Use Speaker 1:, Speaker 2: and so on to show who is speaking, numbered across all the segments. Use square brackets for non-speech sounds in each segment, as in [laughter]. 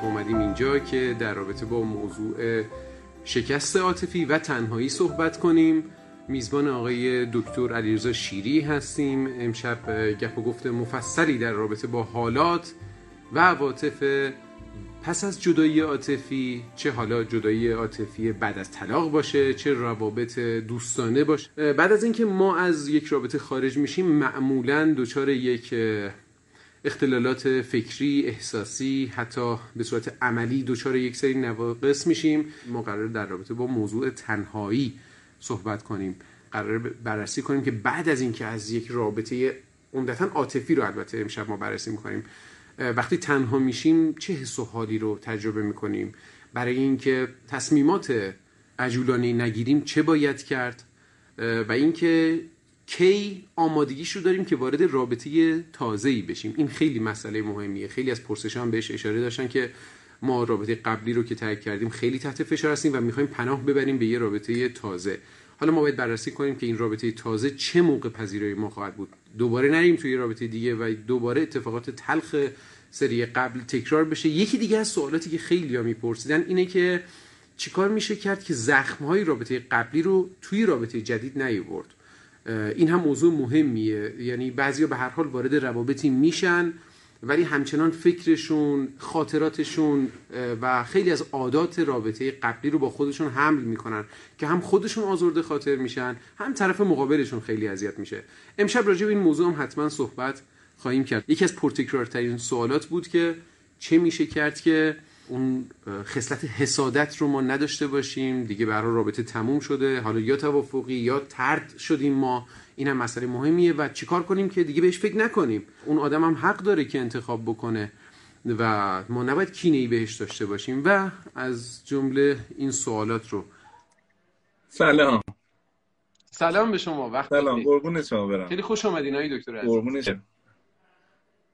Speaker 1: امشب اومدیم اینجا که در رابطه با موضوع شکست عاطفی و تنهایی صحبت کنیم. میزبان آقای دکتر علیرضا شیری هستیم. امشب گپ و گفت مفصلی در رابطه با حالات و عواطف پس از جدایی عاطفی. چه حالا جدایی عاطفی بعد از طلاق باشه چه روابط دوستانه باشه. بعد از اینکه ما از یک رابطه خارج میشیم معمولا دچار یک اختلالات فکری احساسی حتی به صورت عملی دچار یک سری نواقص میشیم. ما قرار در رابطه با موضوع تنهایی صحبت کنیم. قرار بررسی کنیم که بعد از اینکه از یک رابطه عمدتا عاطفی رو البته امشب ما بررسی می‌کنیم وقتی تنها میشیم چه حس و حالی رو تجربه می‌کنیم؟ برای اینکه تصمیمات عجولانه نگیریم چه باید کرد؟ و اینکه کی آمادگیش رو داریم که وارد رابطه تازه‌ای بشیم. این خیلی مسئله مهمیه. خیلی از پرسشان بهش اشاره داشتن که ما رابطه قبلی رو که ترک کردیم خیلی تحت فشار هستیم و می‌خوایم پناه ببریم به یه رابطه تازه. حالا ما باید بررسی کنیم که این رابطه تازه چه موقع پذیرای ما خواهد بود. دوباره نریم توی رابطه دیگه و دوباره اتفاقات تلخ سری قبل تکرار بشه. یکی دیگه از سوالاتی که خیلی ها میپرسیدن اینه که چیکار میشه کرد که زخم های رابطه قبلی رو توی رابطه جدید نیورد این هم موضوع مهمیه. یعنی بعضیا به هر حال وارد روابطی میشن ولی همچنان فکرشون خاطراتشون و خیلی از عادات رابطه قبلی رو با خودشون حمل می‌کنن که هم خودشون آزرده خاطر میشن هم طرف مقابلشون خیلی اذیت میشه. امشب راجع به این موضوع هم حتما صحبت خواهیم کرد. یکی از پرتکرارترین سوالات بود که چه میشه کرد که اون خصلت حسادت رو ما نداشته باشیم. دیگه برای رابطه تموم شده. حالا یا توافقی یا ترد شدیم ما. این هم مسئله مهمیه. و چیکار کنیم که دیگه بهش فکر نکنیم؟ اون آدم هم حق داره که انتخاب بکنه و ما نباید کینه ای بهش داشته باشیم. و از جمله این سوالات رو.
Speaker 2: سلام.
Speaker 1: سلام به شما. وقت
Speaker 2: سلام. قربون شما برم.
Speaker 1: خیلی خوش آمدین آقای دکتر عزیز.
Speaker 2: قربون شما.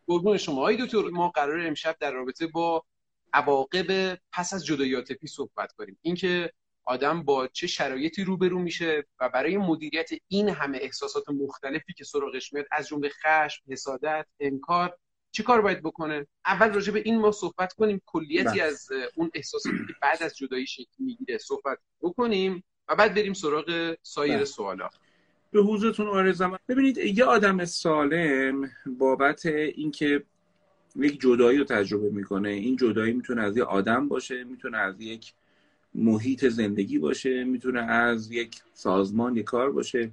Speaker 1: قربون شما. آقای دکتر ما قرار امشب در رابطه با عواقب پس از جدایی عاطفی صحبت کنیم. اینکه آدم با چه شرایطی روبرو میشه و برای مدیریت این همه احساسات مختلفی که سراغش میاد از جمله خشم، حسادت، انکار چی کار باید بکنه؟ اول راجع به این ما صحبت کنیم. کلیتی از اون احساساتی که بعد از جدایی شکل می‌گیره صحبت بکنیم و بعد بریم سراغ سایر سوالا.
Speaker 2: به حضورتون آرزم ببینید یه آدم سالم بابت اینکه یک جدایی رو تجربه می‌کنه. این جدایی می‌تونه از یه آدم باشه می‌تونه از یک محیط زندگی باشه می‌تونه از یک سازمان یک کار باشه.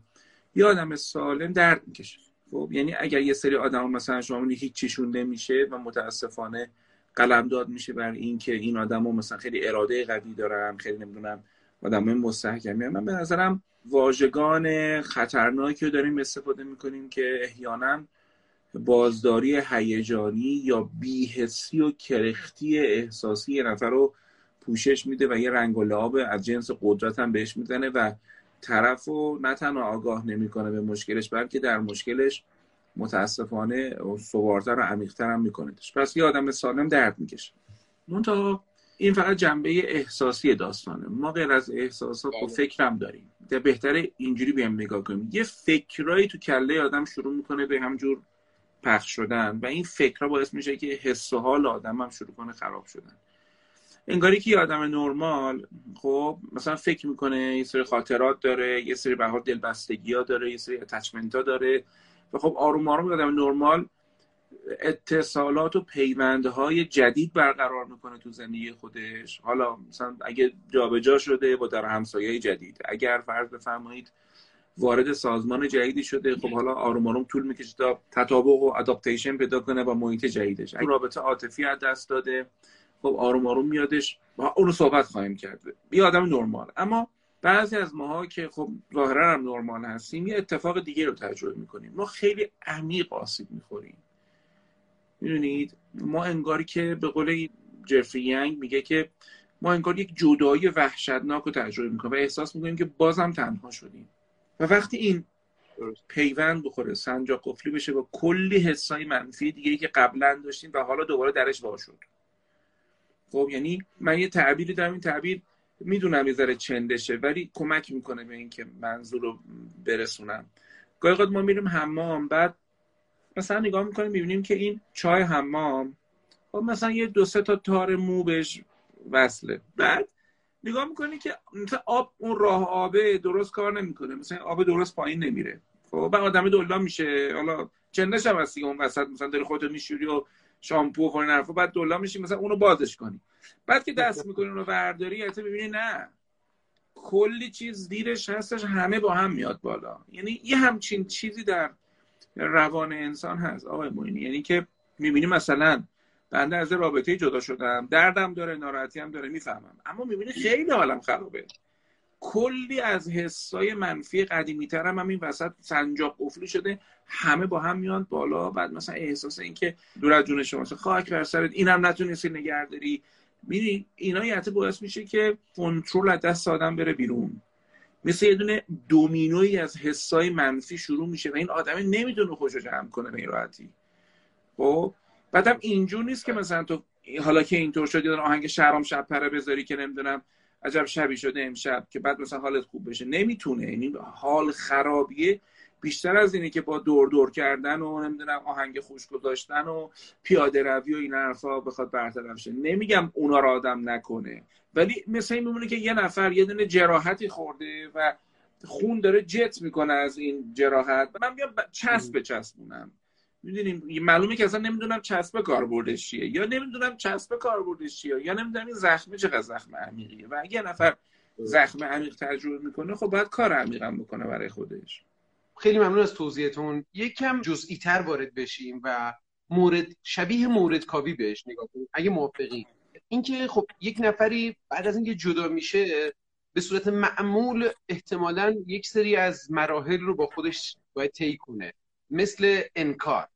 Speaker 2: یه آدم سالم درد می‌کشه. خب یعنی اگر یه سری آدم مثلا شما هیچ چیشون نمیشه و متاسفانه قلمداد میشه بر این که این آدم مثلا خیلی اراده قوی دارن خیلی نمی‌دونم آدم مستحکمی من به نظرم واژگان خطرناکی رو داریم استفاده می‌کنیم که احیانا بازداری هیجانی یا بیهسی و کرختی احساسی یه نفر رو پوشش میده و یه رنگ و لعاب از جنس قدرت هم بهش می‌زنه و طرف رو نه تنها آگاه نمی‌کنه به مشکلش بلکه در مشکلش متاسفانه سوارتر و عمیقتر هم می‌کنه پس یه آدم سالم درد می‌کشه. منتها این فقط جنبه احساسی داستانه. ما غیر از احساسات و فکرم داریم. ده بهتره اینجوری بیام نگاه کنیم. یه فکرایی تو کله آدم شروع می‌کنه به همجور پخش شدن و این فکرها باعث میشه که حس و حال آدم هم شروع کنه خراب شدن. انگاری که یه آدم نرمال خب مثلا فکر می‌کنه یه سری خاطرات داره یه سری به دلبستگی ها داره یه سری اتچمنت ها داره و خب آروم آروم آدم نرمال اتصالات و پیوندهای جدید برقرار می‌کنه تو زندگی خودش. حالا مثلا اگه جابجا شده با در همسایه جدید. اگر فرض بفرمایید وارد سازمان جدیدی شده. خب حالا آروم آروم طول می‌کشه تا تطابق و اداپتیشن پیدا کنه با محیط جدیدش. اگه رابطه عاطفی از دست داده خب آروم آروم میادش اون رو صحبت خواهیم کرد. یه آدم نرمال. اما بعضی از ماها که خب ظاهرا هم نرمال هستیم یه اتفاق دیگه رو تجربه می‌کنیم. ما خیلی عمیق آسیب می‌خوریم. می‌دونید؟ ما انگاری که به قول جفری ینگ میگه که ما انگار یک جدایی وحشتناک رو تجربه می‌کنیم و احساس می‌کنیم که بازم تنها شدیم. و وقتی این پیوند بخوره سنجاق قفلی بشه با کلی حسای منفی دیگه که قبلا داشتیم و حالا دوباره درش وا شد. خب یعنی من یه تعبیری دارم این تعبیر می‌دونم یه ذره چندشه ولی کمک می‌کنه به اینکه منظور رو برسونم. گاهی ما میریم حمام بعد مثلا نگاه می‌کنیم می‌بینیم که این چای حمام خب مثلا یه دو سه تا تار مو بهش وصله. بعد نگاه می‌کنی که مثلا آب اون راه آبه درست کار نمی‌کنه مثلا آب درست پایین نمیره. خب بعد آدم دلا میشه. حالا چندش هم هستی اون وسط مثلا داری خودتو میشوری و شامپو و حرفا بعد دلا میشی مثلا اونو بازش کنی. بعد که دست می‌کنی اونو برداری یعنی می‌بینی نه. کلی چیز زیرش هستش همه با هم میاد بالا. یعنی یه همچین چیزی در روان انسان هست. آقای موینی یعنی که می‌بینی مثلا بنده از رابطه جدا شدم. دردم داره ناراحتی هم داره می‌فهمم. اما می‌بینی خیلی حالم خرابه. کلی از حسای منفی قدیمی ترم هم این وسط سنجاق قفلی شده. همه با هم میان بالا. بعد مثلا احساس این که دور از جون شما خاک بر سرت اینم نتونستی نگهداری می‌دونی اینا یه باعث میشه که کنترل از دست آدم بره بیرون. مثل یه دونه دومینوی از حسای منفی شروع میشه و این آدم نمی‌تونه خوشو جمع کنه به این راحتی. خب؟ بعدم اینجور نیست که مثلا تو حالا که اینطور شدی آهنگ شهرام شب پره بذاری که نمی‌دونم عجب شبی شده امشب که بعد مثلا حالت خوب بشه. نمی‌تونه. یعنی حال خرابیه. بیشتر از اینه که با دور دور کردن و نمی‌دونم آهنگ خوش گذاشتن و پیاده روی و این حرفا بخواد برطرف شه. نمیگم اونا رو آدم نکنه. ولی مثل میمونه که یه نفر یه دونه جراحتی خورده و خون داره جت می‌کنه از این جراحت. من میام چسب بچسبونم می‌دونیم معلومه که اصلا نمی‌دونم چسب کاربردش چیه یا نمی‌دونم چسب کاربردش چیه یا نمی‌دونم این زخم چقدر زخم عمیقیه. و اگه نفر زخم عمیق تجربه می‌کنه خب باید کار عمیقم بکنه برای خودش.
Speaker 3: خیلی ممنون از توضیحتون. یکم جزئی تر وارد بشیم و مورد شبیه مورد کابی بهش نگاه کنیم اگه موافقی. اینکه خب یک نفری بعد از اینکه جدا میشه به صورت معمول احتمالا یک سری از مراحل رو با خودش باید طی کنه. مثل انکار.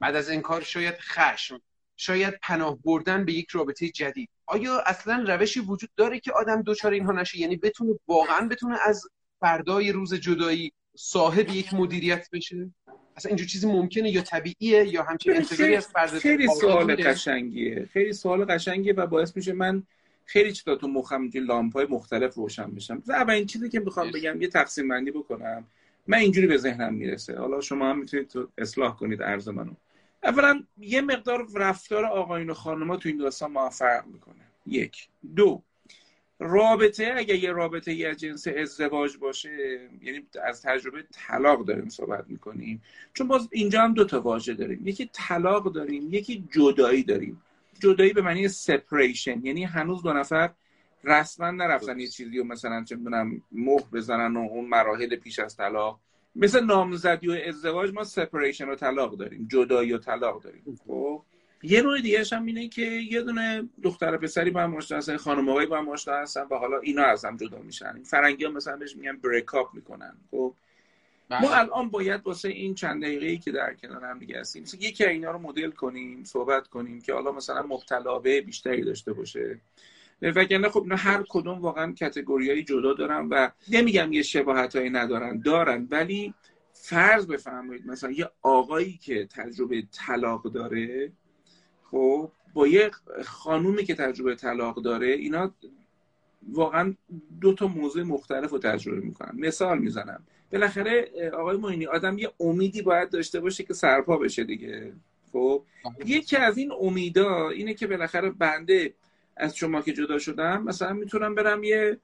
Speaker 3: بعد از انکار شاید خشم شاید پناه بردن به یک رابطه جدید. آیا اصلا روشی وجود داره که آدم دوچار اینها نشه؟ یعنی بتونه واقعا بتونه از فردای روز جدایی صاحب یک مدیریت بشه؟ اصلا اینجور چیزی ممکنه یا طبیعیه یا همچین انتظاری از فرد
Speaker 2: خیلی سوال قشنگیه. خیلی سوال قشنگیه و باعث میشه من خیلی چیزا تو مخم لامپ مختلف روشن بشم. این چیزی که می‌خوام بگم یه تقسیم بندی بکنم. من اینجوری به ذهنم می‌رسه. حالا شما هم می‌تونید تو اصلاح کنید عرض منو. اولا یه مقدار رفتار آقایون و خانم‌ها تو این داستان ما فرق می‌کنه. یک. دو. رابطه اگه یه رابطه یه جنس ازدواج باشه یعنی از تجربه طلاق داریم صحبت می‌کنیم. چون باز اینجا هم دو تا واژه داریم. یکی طلاق داریم یکی جدایی داریم. جدایی به معنی سپریشن یعنی هنوز دو نفر رسما نرفتن یه چیزی و مثلا چه می‌دونم مهر بزنن و اون مراحل پیش از طلاق. مثل نامزدی و ازدواج ما سپریشن و طلاق داریم جدایی و طلاق داریم. خب یه نوع دیگه هم اینه که یه دونه دختر پسری با هم آشنا هستن خانم آقای با هم آشنا هستن و حالا اینا از هم جدا میشن. فرنگی ها مثلا بهش میگن بریک اپ می‌کنن. خب ما بله. الان باید واسه این چند دقیقه که در کنار هم دیگه هستیم یکی اینا رو مدل کنیم صحبت کنیم که حالا مثلا مبتلابه بیشتری داشته باشه. وگرنه خب هر کدوم واقعا کتگوریایی جدا دارن و نمیگم یه شباهت هایی ندارن دارن ولی فرض بفرمایید مثلا یه آقایی که تجربه طلاق داره خب با یه خانومی که تجربه طلاق داره اینا واقعا دو تا موضوع مختلف رو تجربه می‌کنن. مثال می‌زنم. بالاخره آقای موینی آدم یه امیدی باید داشته باشه که سرپا بشه دیگه. خب؟ یکی از این امیدا اینه که بالاخره بنده از شما که جدا شدم مثلا می‌تونم برم یه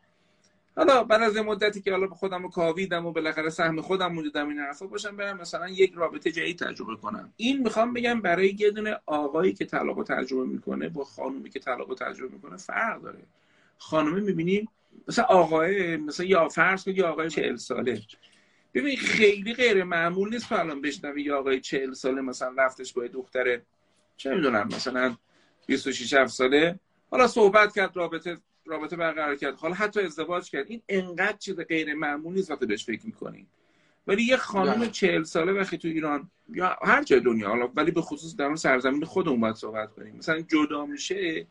Speaker 2: حالا بعد از مدتی که حالا خودم رو کاویدم و بالاخره سهم خودم موندم این حرفا باشم برم مثلا یک رابطه جدید تجربه کنم. این می‌خوام بگم برای یه دونه آقایی که طلاق تجربه می‌کنه با خانومی که طلاق تجربه می‌کنه فرق داره. خانومی می‌بینی مثلا آقای مثلا یا فرض کنید آقای 40 ساله. ببین خیلی غیر معمول نیست تو الان بشنوی یا آقای 40 ساله مثلا رفتش با دختر چه می‌دونم مثلا 26 ساله. حالا صحبت کرد رابطه رابطه برقرار کرد. حالا حتی ازدواج کرد. این انقدر چیز غیر معمولی نیست وقتی بهش فکر می‌کنیم. ولی یه خانم بله. چهل ساله وقتی تو ایران یا هر جای دنیا حالا ولی به خصوص در اون سرزمین خودمون باید صحبت کنیم. مثلا جدا میشه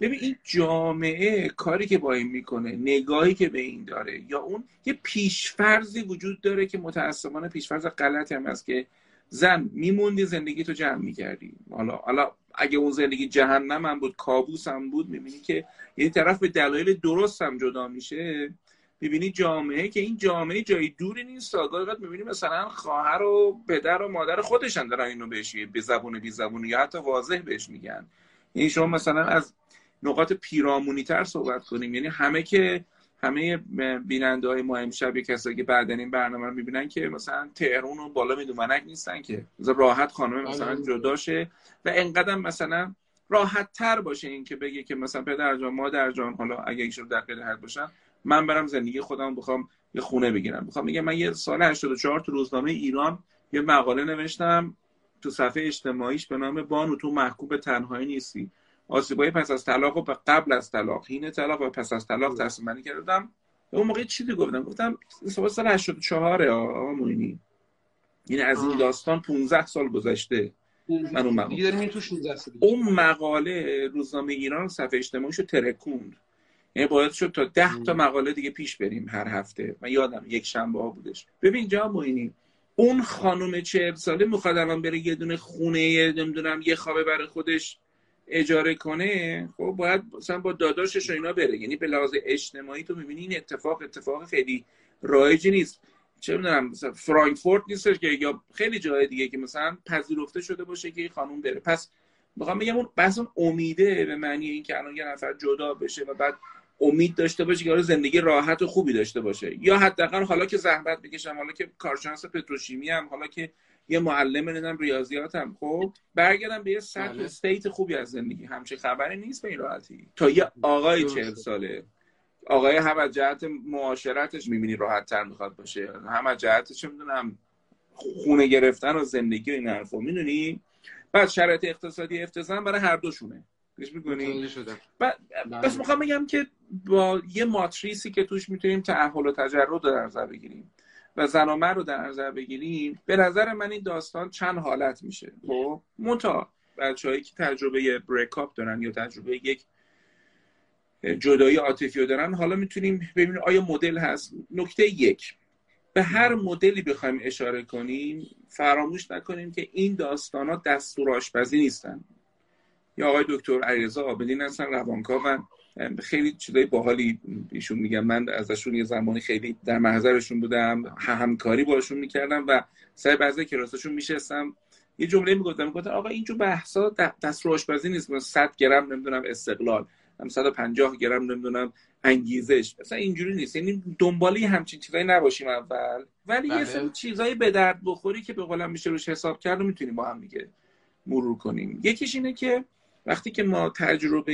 Speaker 2: ببین این جامعه کاری که با این می‌کنه نگاهی که به این داره یا اون یه پیشفرزی وجود داره که متاسفانه پیشفرز غلطی هم هست که زن میموندی زندگی تو جمع می‌کردی. حالا حالا اگه اون زندگی جهنم هم بود کابوس هم بود می‌بینی که یه طرف به دلایل درست هم جدا میشه. می‌بینی جامعه که این جامعه جای دوری نیست گاهی می‌بینی مثلا خواهر و پدر و مادر خودشان دارن اینو بهش به زبون بی زبون یا حتی واضح بهش میگن. یعنی شما مثلا از نقاط پیرامونی تر صحبت کنیم. یعنی همه که همه بیننده های ما امشب کسایی که بعد این برنامه رو می‌بینن که مثلا تهرون و بالا میدومنک نیستن که. مثلا راحت خانم مثلا آره. جداشه و انقدر مثلا راحت تر باشه این که بگه که مثلا پدر جان مادر جان حالا اگه ایشون در حد باشن من برم زندگی خودم بخوام یه خونه بگیرم. بخوام میگه من یه سال 84 تو روزنامه ایران یه مقاله نوشتم تو صفحه اجتماعیش به نام بانو تو محکوم به تنهایی نیستی. آسیبای پس از طلاق و قبل از طلاق هین طلاق و پس از طلاق تصمیم بندی کردم. اون موقع چیزی گفتم؟ گفتم سال 84 آقا موینی. یعنی از این داستان 15 سال گذشته. من اون مقاله اون مقاله روزنامه ایران صفحه اجتماعیشو ترکوند. یعنی باید شد تا ده تا مقاله دیگه پیش بریم هر هفته. من یادم یک شنبه ها بودش. ببین جا موینی اون خانم چهل ساله می‌خواد الان بره یه دونه خونه نمی‌دونم یه خوابه برای خودش. اجاره کنه خب باید مثلا با داداشش و اینا بره. یعنی به لحاظ اجتماعی تو می‌بینی این اتفاق اتفاق خیلی رایجی نیست. چه می‌دونم مثلا فرانکفورت نیستش که یا خیلی جای دیگه که مثلا پذیرفته شده باشه که خانم بره. پس می‌خوام بگم اون بحث اون امیده به معنی اینکه الان یه نفر جدا بشه و بعد امید داشته باشه که آره زندگی راحت و خوبی داشته باشه. یا حداقل حالا که زحمت بکشم حالا که کارشناس پتروشیمی هم حالا که یه معلم نمی‌دونم ریاضیات هم. خب برگردم به یه سطح بله. استیت خوبی از زندگی. همچه خبری نیست به این راحتی. تا یه آقای چهل ساله آقای هم از جهت معاشرتش می‌بینی راحت تر می‌خواد باشه. هم از جهتش می‌دونم خونه گرفتن و زندگی و این حرفا. می‌دونی؟ بعد شرایط اقتصادی افتضاح برای هر دوشونه. گوش می‌کنی؟ بله. بس می‌خوام بگم که با یه ماتریسی که توش می‌تونیم تعهل و تجرد رو در نظر بگیریم. و زن رو در نظر بگیریم به نظر من این داستان چند حالت میشه. خب منتها بچه‌هایی که تجربه بریکاپ دارن یا تجربه یک جدایی عاطفی دارن حالا می‌تونیم ببینیم آیا مدل هست. نکته یک به هر مدلی بخوایم اشاره کنیم فراموش نکنیم که این داستان ها دستور آشپزی نیستن. یا آقای دکتر علیرضا آبدین هستن روانکاو و خیلی چیزای باحالی ایشون میگم من ازشون یه زمانی خیلی در محضرشون بودم همکاری باشون می‌کردم و سر بعضی کلاساشون میشستم. یه جمله می‌گفتم می‌گفتم آقا اینجور بحثا دست رو آشپزی نیست 100 گرم نمی‌دونم استقلال 150 گرم نمی‌دونم انگیزش. مثلا اینجوری نیست. یعنی دنبالی همچین چیزایی نباشیم اول. ولی بله. یه سری چیزایی به درد بخوری که به قولم میشه روش حساب کرد می‌تونیم با هم دیگه مرور کنیم. یکیش اینه که وقتی که ما تجربه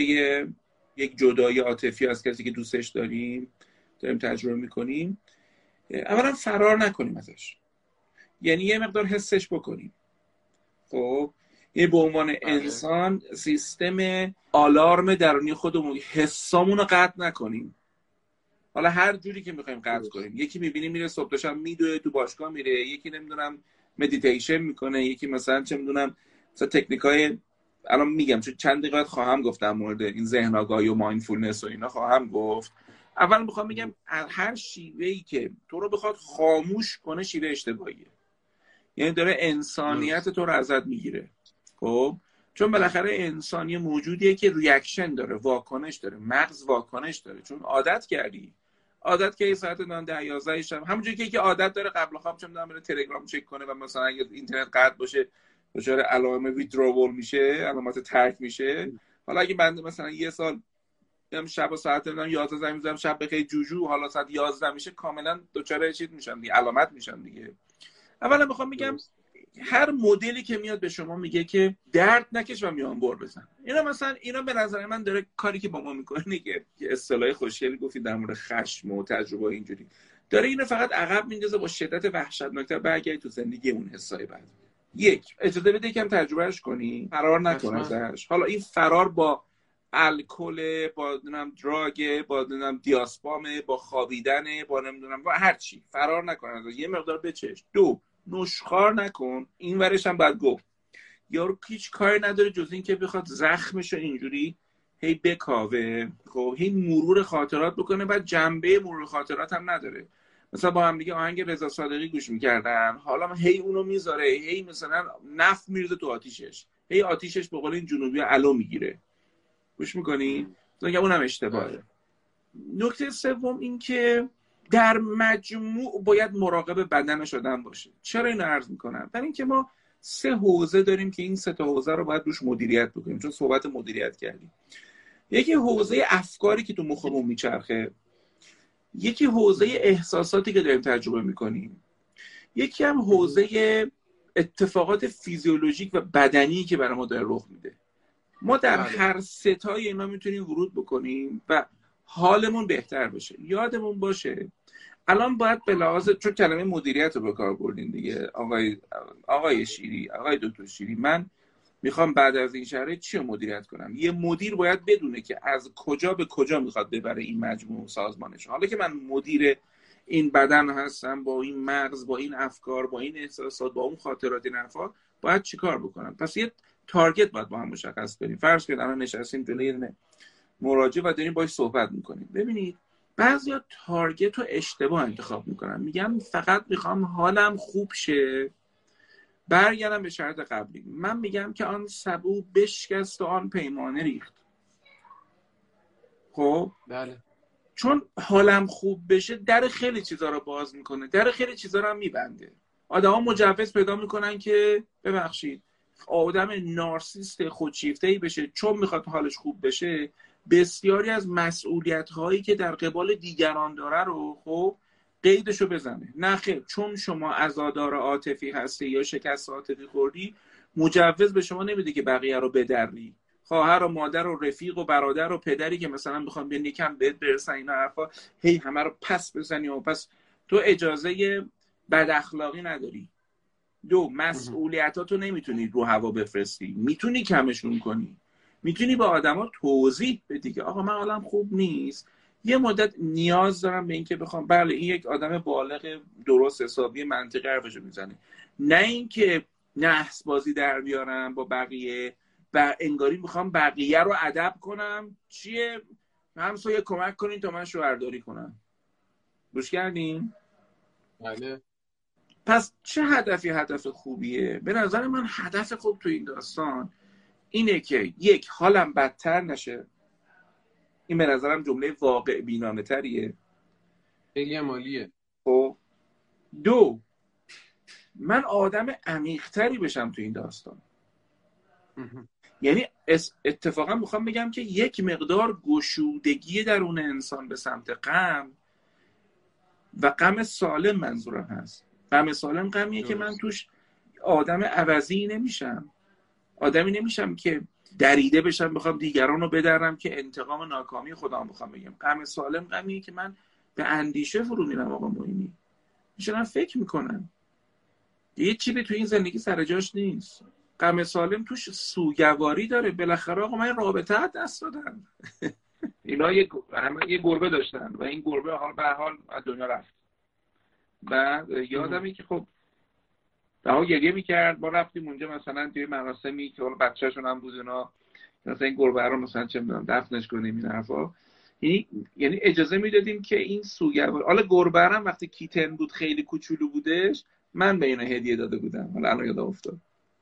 Speaker 2: یک جدایی عاطفی از کسی که دوستش داریم داریم تجربه می‌کنیم. اولا فرار نکنیم ازش. یعنی یه مقدار حسش بکنیم. خب یه به عنوان بله. انسان سیستم آلارم درونی خودمون. حسامون رو قطع نکنیم. حالا هر جوری که می‌خوایم قطع کنیم. یکی می‌بینیم میره صبح داشتم میدوه تو باشگاه میره. یکی نمی‌دونم مدیتیشن می‌کنه. یکی مثلا چه می‌دونم مثلا تکنیک های الان میگم چون چند دقیقه خواهم گفتم مورد این ذهن آگاهی و mindfulness و اینا خواهم گفت. اول می‌خوام بگم هر شیوه ای که تو رو بخواد خاموش کنه شیوه اشتباهیه. یعنی داره انسانیت تو رو ازت می‌گیره. خب؟ چون بالاخره انسانی موجودیه که reaction داره واکنش داره مغز واکنش داره. چون عادت کردی. عادت که ساعت 9 11 شب. همونجوری که عادت داره قبل خواب چه می‌دونم تلگرام چک کنه و مثلا اگه اینترنت قطع باشه دچار علائم withdrawal میشه علامت ترک میشه. حالا اگه بنده مثلا یه سال هم شب و ساعت نمی‌دونم 11 زنگ می‌زنم شب بخیر جوجو حالا ساعت 11 میشه کاملا دچار چیز میشم دیگه علامت میشم دیگه. اولا می‌خوام بگم هر مدلی که میاد به شما میگه که درد نکش و میان بر بزن. اینا مثلا اینا به نظر من داره کاری که با ما می‌کنه که اصطلاح خوشگلی گفتید در مورد خشم و تجربه اینجوری. داره اینو فقط عقب میندازه با شدت وحشتناکتر برگردی تو زندگی اون حسای بعد. یک اجازه بده یکم تجربهش کنی. فرار نکن ازش. حالا این فرار با الکل با نمی‌دونم دراگ با نمی‌دونم دیاسپامه با خوابیدنه با نمی‌دونم با هر چی. فرار نکن ازش. یه مقدار بچش. دو نشخار نکن. این ورش هم باید گفت. یارو هیچ کاری نداره جز اینکه بخواد زخمش رو اینجوری هی بکاوه. خب هی مرور خاطرات بکنه بعد جنبه مرور خاطرات هم نداره. مثلا با هم دیگه آهنگ رضا صادقی گوش می‌کردن. حالا هی اونو می‌ذاره هی مثلا نفت میرزه تو آتیشش. هی آتیشش به قول این جنوبی علو می‌گیره. گوش می‌کنی؟ اون اونم اشتباهه. بله. نکته سوم این که در مجموع باید مراقب بدن شدن باشه. چرا اینو عرض می‌کنم؟ برای اینکه ما سه حوزه داریم که این سه تا حوزه رو باید روش مدیریت بکنیم. چون صحبت مدیریت کردیم. یکی حوزه افکاری که تو مخمون میچرخه. یکی حوزه احساساتی که داریم تجربه می‌کنیم. یکی هم حوزه اتفاقات فیزیولوژیک و بدنی که برای ما داره رخ میده. ما در بله. هر ستای اینا می‌تونیم ورود بکنیم و حالمون بهتر بشه. یادمون باشه الان باید به لحاظ چون کلمه مدیریت رو به کار بردین دیگه. آقای آقای شیری آقای دکتر شیری من می‌خوام بعد از این شهره چی رو مدیریت کنم؟ یه مدیر باید بدونه که از کجا به کجا می‌خواد ببره این مجموع سازمانش حالا که من مدیر این بدن هستم با این مغز با این افکار با این احساسات با اون خاطرات این حرفا باید چیکار بکنم؟ پس یه تارگت باید با هم مشخص کنیم. فرض کنید الان نشستیم جلوی مراجع و داریم باش صحبت می‌کنیم. ببینید بعضیا تارگت رو اشتباه انتخاب می‌کنن. میگم فقط می‌خوام حالم خوب شه. برگردم به شرط قبلی. من میگم که آن سبو بشکست و آن پیمانه ریخت. خب؟
Speaker 3: بله.
Speaker 2: چون حالم خوب بشه در خیلی چیزا رو باز می‌کنه در خیلی چیزا رو هم میبنده. آدما مجوز پیدا می‌کنن که ببخشید آدم نارسیست خودشیفته ای بشه. چون می‌خواد حالش خوب بشه بسیاری از مسئولیت هایی که در قبال دیگران داره رو خب قیدشو بزنه. نه خیر چون شما عزادار عاطفی هستی یا شکست عاطفی خوردی مجوز به شما نمیده که بقیه رو بدری خواهر و مادر و رفیق و برادر و پدری که مثلا می‌خوان بیان یکم بهت برسن اینا حرفا هی همه رو پس بزنی و پس تو اجازه بد اخلاقی نداری. دو مسئولیتاتو نمی‌تونی رو هوا بفرستی. می‌تونی کمشون کنی. می‌تونی به آدما توضیح بدی که آقا من حالم خوب نیست. یه مدت نیاز دارم به اینکه بخوام بله این یک آدم بالغ درست حسابی منطقی حرفشو می‌زنه. نه اینکه نحس بازی در بیارم با بقیه و انگاری می‌خوام بقیه رو ادب کنم. چیه؟ همسایه کمک کنین تا من شوهرداری کنم. گوش کردین؟
Speaker 3: بله.
Speaker 2: پس چه هدفی هدف خوبیه؟ به نظر من هدف خوب تو این داستان اینه که یک حالم بدتر نشه. این به نظرم جمله واقع بینانه تریه.
Speaker 3: خیلی مالیه
Speaker 2: خب. دو من آدم عمیقتری بشم تو این داستان. یعنی اتفاقا می‌خوام بگم که یک مقدار گشودگی درون انسان به سمت غم و غم سالم منظورم هست. غم سالم غمیه که من توش آدم عوضی نمیشم. آدمی نمیشم که دریده بشم بخوام دیگران رو بدرم که انتقام ناکامی خودم بخوام بگم. غم سالم غمیه که من به اندیشه فرو میرم آقا موینی. میشنم فکر می‌کنم. یه چیزی تو این زندگی سر جاش نیست. غم سالم توش سوگواری داره. بالاخره آقا من رابطه دست دادم. [laughs] اینا یه همه یه گربه داشتن و این گربه حال به حال از دنیا رفت. بعد یادم که خب ها گریه می‌کرد ما رفتیم اونجا مثلا توی مراسمی که حالا بچه‌شون هم بود اونا مثلا این گربه رو مثلا چه می‌دونم دفنش کنیم این حرفا. یعنی یعنی اجازه می‌دادیم که این سوگوار حالا گربه هم وقتی کیتن بود خیلی کوچولو بودش من به اینا هدیه داده بودم. حالا الان یاد افتاد.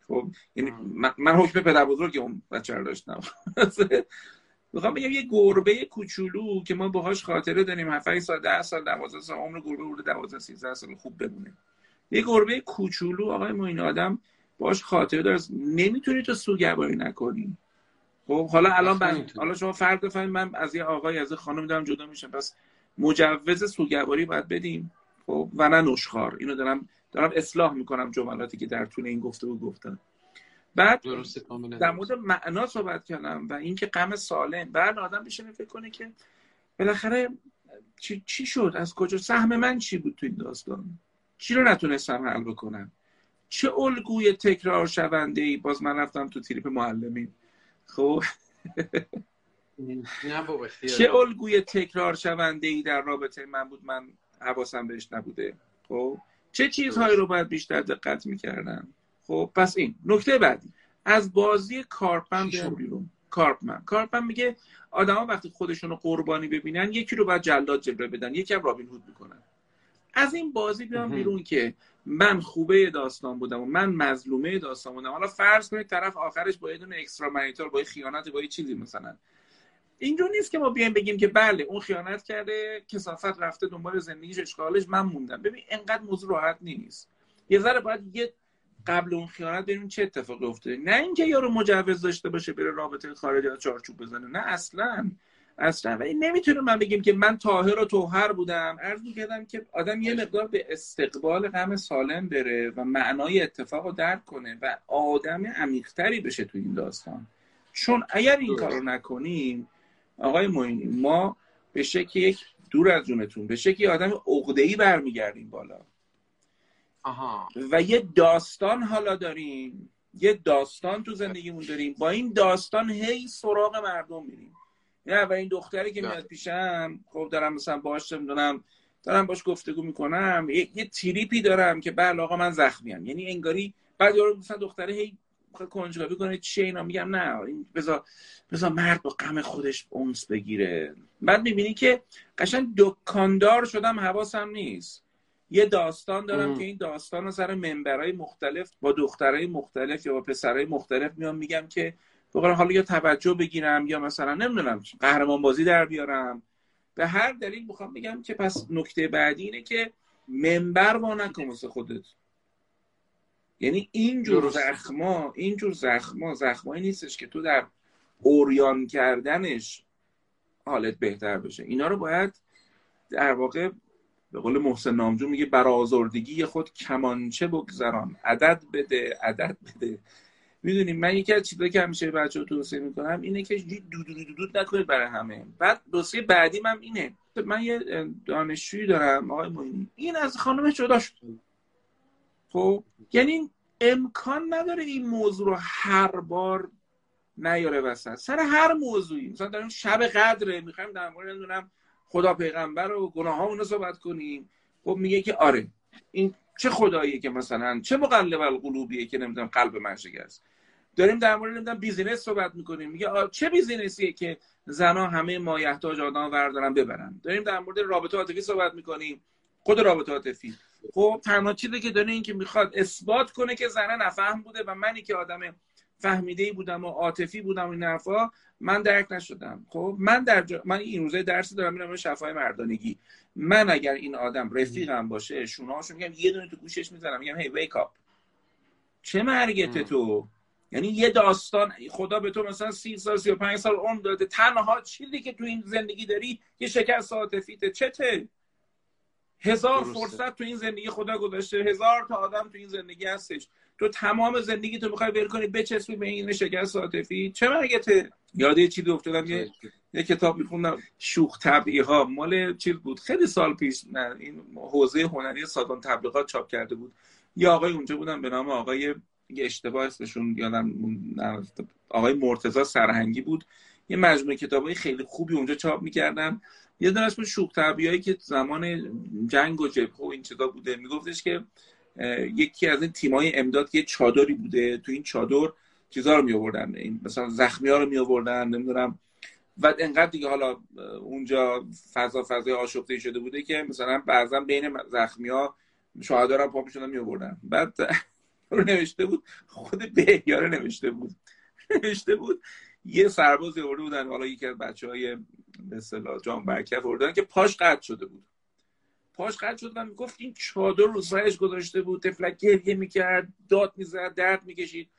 Speaker 2: خب یعنی من, حکم پدر بزرگ اون بچه رو داشتم. [laughs] می‌خوام بگم یه گربه کوچولو که ما باهاش خاطره داریم 7 سال 10 سال 12 سال عمر گربه بوده 12 13 سال خوب بمونه. یه گربه کوچولو آقای ما این آدم باش خاطره داره. نمی‌تونی تو سوگواری نکنی. خب حالا الان بند... حالا شما فرد بفهمید من از یه آقای از یه خانم دارم جدا میشم. پس مجوز سوگواری باید بدیم. خب و نه نشخار اینو دارم دارم اصلاح می‌کنم جملاتی که در طول این گفته و گفتم بعد در مورد معنا صحبت کردم و اینکه غم سالم. بعد آدم بشه فکر کنه که بالاخره چی, چی شد؟ از کجا؟ سهم من چی بود تو این داستان؟ چی رو نتونستم حل بکنم؟ چه الگوی تکرار شونده ای؟ باز من رفتم تو تریپ معلمین خب؟ چه الگوی تکرار شونده ای در رابطه من بود؟ من حواسم بهش نبوده. خب؟ چه چیزهایی رو باید بیشتر دقت می‌کردم؟ خب پس این. نکته بعدی از بازی کارپن بیان بیرون. کارپمن کارپمن میگه آدما وقتی خودشون رو قربانی ببینن یکی رو باید جلاد جلوه بدن یکی هم رابین هود می‌کنن. از این بازی بیان بیرون که من خوبه داستان بودم و من مظلومه داستان بودم. حالا فرض کنید طرف آخرش با یه دونه اکسترا مانیتور با یه خیانت با یه چیزی مثلا. اینجور نیست که ما بیایم بگیم که بله اون خیانت کرده کسافت رفته دنبال زندگیش اشغالش من موندم. ببین انقدر موضوع راحت نیست. یه ذره باید یه قبل اون خیانت ببینیم چه اتفاقی افتاده. نه اینکه یارو مجوز داشته باشه بره رابطه خارج از چارچوب بزنه. نه اصلا. اصلا. ولی نمی‌تونم من بگیم که من تاهر و توهر بودم. عرض می‌کردم که آدم یه مقدار به استقبال غم سالم بره و معنای اتفاق رو درک کنه و آدم عمیقتری بشه تو این داستان. چون اگر این کار رو نکنیم آقای معینی ما به شکل یک دور از جونتون به شکل آدم عقده‌ای برمیگردیم بالا.
Speaker 3: آها.
Speaker 2: و یه داستان حالا داریم. یه داستان تو زندگیمون داریم. با این داستان هی سراغ مردم میریم. نه و این دختری که میاد پیشم خب دارم مثلا باش نمی‌دونم دارم باش گفتگو می‌کنم یه, یه تریپی دارم که بله آقا من زخمیم یعنی انگاری بعد یارو مثلا دختره هی کنجکاوی کنه چیه اینا میگم نه. این بذار بذار مرد با غم خودش اونس بگیره. بعد می‌بینی که قشنگ دکاندار شدم حواسم نیست. یه داستان دارم
Speaker 3: ام.
Speaker 2: که این داستان رو سر منبرهای مختلف با دخترهای مختلف یا با پسرهای مختلف میام میگم که بقیرم حالا یا توجه بگیرم یا مثلا نمی‌دونم قهرمان بازی در بیارم. به هر دلیل می‌خوام بگم که پس نکته بعدی اینه که منبر با نکن واسه خودت. یعنی اینجور. زخما اینجور زخما زخمایی نیستش که تو در اوریان کردنش حالت بهتر بشه. اینا رو باید در واقع به قول محسن نامجو میگه بر آزردگی خود کمانچه بگذران. عدد بده عدد بده. می‌دونیم من یکی از چیزایی که همیشه بچه ها توصیه می‌کنم اینه که دود دود دود نکنید برای همه. بعد دوسیه بعدی من اینه. من یه دانشجویی دارم آقای معینی این از خانم جدا شد. خب یعنی امکان نداره این موضوع رو هر بار نیاره وسط. سر هر موضوعی. مثلا داریم شب قدره می‌خوایم در مورد نمی‌دونم خدا پیغمبر و گناه رو صحبت کنیم. خب میگه که آره این چه خداییه که مثلا چه مقلب القلوبیه که نمی‌دونم قلب من شکست. داریم در مورد نمی‌دونم بیزینس صحبت می‌کنیم. میگه چه بیزینسیه که زنا همه مایحتاج آدم بردارن ببرن؟ داریم در مورد رابطه عاطفی صحبت می‌کنیم. خود رابطه عاطفی. خب تنها چیزی که داره این که می‌خواد اثبات کنه که زنه نفهم بوده و منی که آدم فهمیده ای بودم و عاطفی بودم این حرفا من درک نشدم. خب من در جا... من این روزه درسی دارم میرم شفای مردانگی. من اگر این آدم رفیقم باشه شونهاشو میگم یه دونه تو گوشش می‌زنم میگم هی ویک اپ چه مرگت تو؟ یعنی یه داستان خدا به تو مثلا سی سال سی و پنج سال عمر داده تنها چیزی که تو این زندگی داری یه شکست عاطفیته. چته؟ هزار
Speaker 3: درسته.
Speaker 2: فرصت تو این زندگی خدا گذاشته هزار تا آدم تو این زندگی هستش. تو تمام زندگی تو می‌خوای ول کنی بچسبی به این شکست عاطفی. چه مرگته؟ یاد یه چیزی افتادم یه یه کتاب میخوندم شوخ طبعی ها مال چیز بود؟ خیلی سال پیش نه این حوزه هنری سازمان تبلیغات چاپ کرده بود. یه آقای اونجا بودن به نام آقای یه اشتباه اسمشون یادم نرفته. آقای مرتضی سرهنگی بود. یه مجموعه کتابای خیلی خوبی اونجا چاپ می‌کردن. یه دونه اسم شوخ طبعی که زمان جنگ و جبهه و این چیزا بوده. میگفتش که یکی از این تیمای امداد یه چادری بوده تو این چادر چیزا رو می آوردن این مثلا زخمی ها رو می آوردن نمی‌دونم. و انقدر دیگه حالا اونجا فضا فضای آشفته شده بوده که مثلا بعضا بین زخمی ها شهدا رو پا می‌شدن می آوردن بعد رو نوشته بود خود بهیاره نوشته بود. نوشته بود یه سرباز آورده بودن حالا یکی از بچه های به اصطلاح جان برکف آوردن که پاش قطع شده بود. پاش قطع شد و می‌گفت این چادر رو سرش گذاشته بود تفلک گریه می‌کرد داد می‌زد درد می‌کشید.